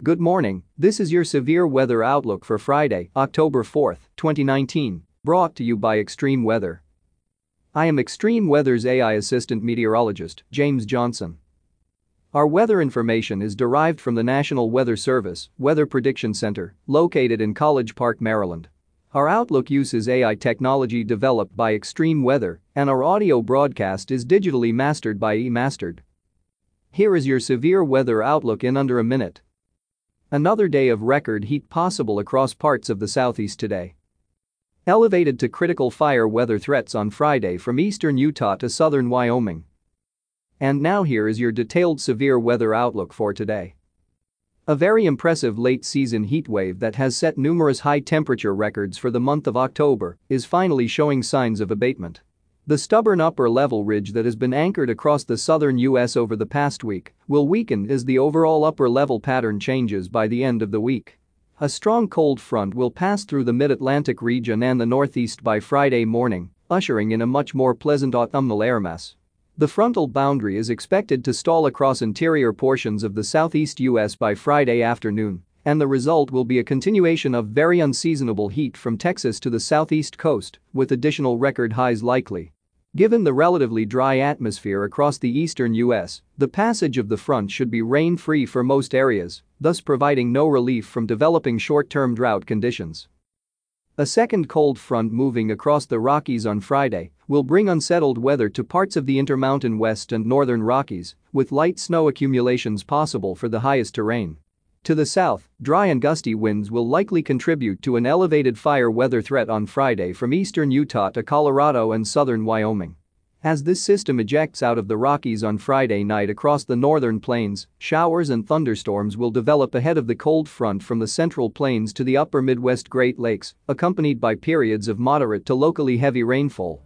Good morning, this is your severe weather outlook for Friday, October 4, 2019, brought to you by Extreme Weather. I am Extreme Weather's AI assistant meteorologist, James Johnson. Our weather information is derived from the National Weather Service Weather Prediction Center, located in College Park, Maryland. Our Outlook uses AI technology developed by Extreme Weather, and our audio broadcast is digitally mastered by eMastered. Here is your severe weather outlook in under a minute. Another day of record heat possible across parts of the southeast today. Elevated to critical fire weather threats on Friday from eastern Utah to southern Wyoming. And now here is your detailed severe weather outlook for today. A very impressive late season heat wave that has set numerous high temperature records for the month of October is finally showing signs of abatement. The stubborn upper level ridge that has been anchored across the southern U.S. over the past week will weaken as the overall upper level pattern changes by the end of the week. A strong cold front will pass through the mid Atlantic region and the Northeast by Friday morning, ushering in a much more pleasant autumnal air mass. The frontal boundary is expected to stall across interior portions of the southeast U.S. by Friday afternoon, and the result will be a continuation of very unseasonable heat from Texas to the southeast coast, with additional record highs likely. Given the relatively dry atmosphere across the eastern U.S., the passage of the front should be rain-free for most areas, thus providing no relief from developing short-term drought conditions. A second cold front moving across the Rockies on Friday will bring unsettled weather to parts of the Intermountain West and Northern Rockies, with light snow accumulations possible for the highest terrain. To the south, dry and gusty winds will likely contribute to an elevated fire weather threat on Friday from eastern Utah to Colorado and southern Wyoming. As this system ejects out of the Rockies on Friday night across the northern plains, showers and thunderstorms will develop ahead of the cold front from the central plains to the upper Midwest Great Lakes, accompanied by periods of moderate to locally heavy rainfall.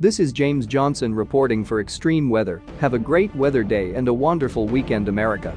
This is James Johnson reporting for Extreme Weather. Have a great weather day and a wonderful weekend, America.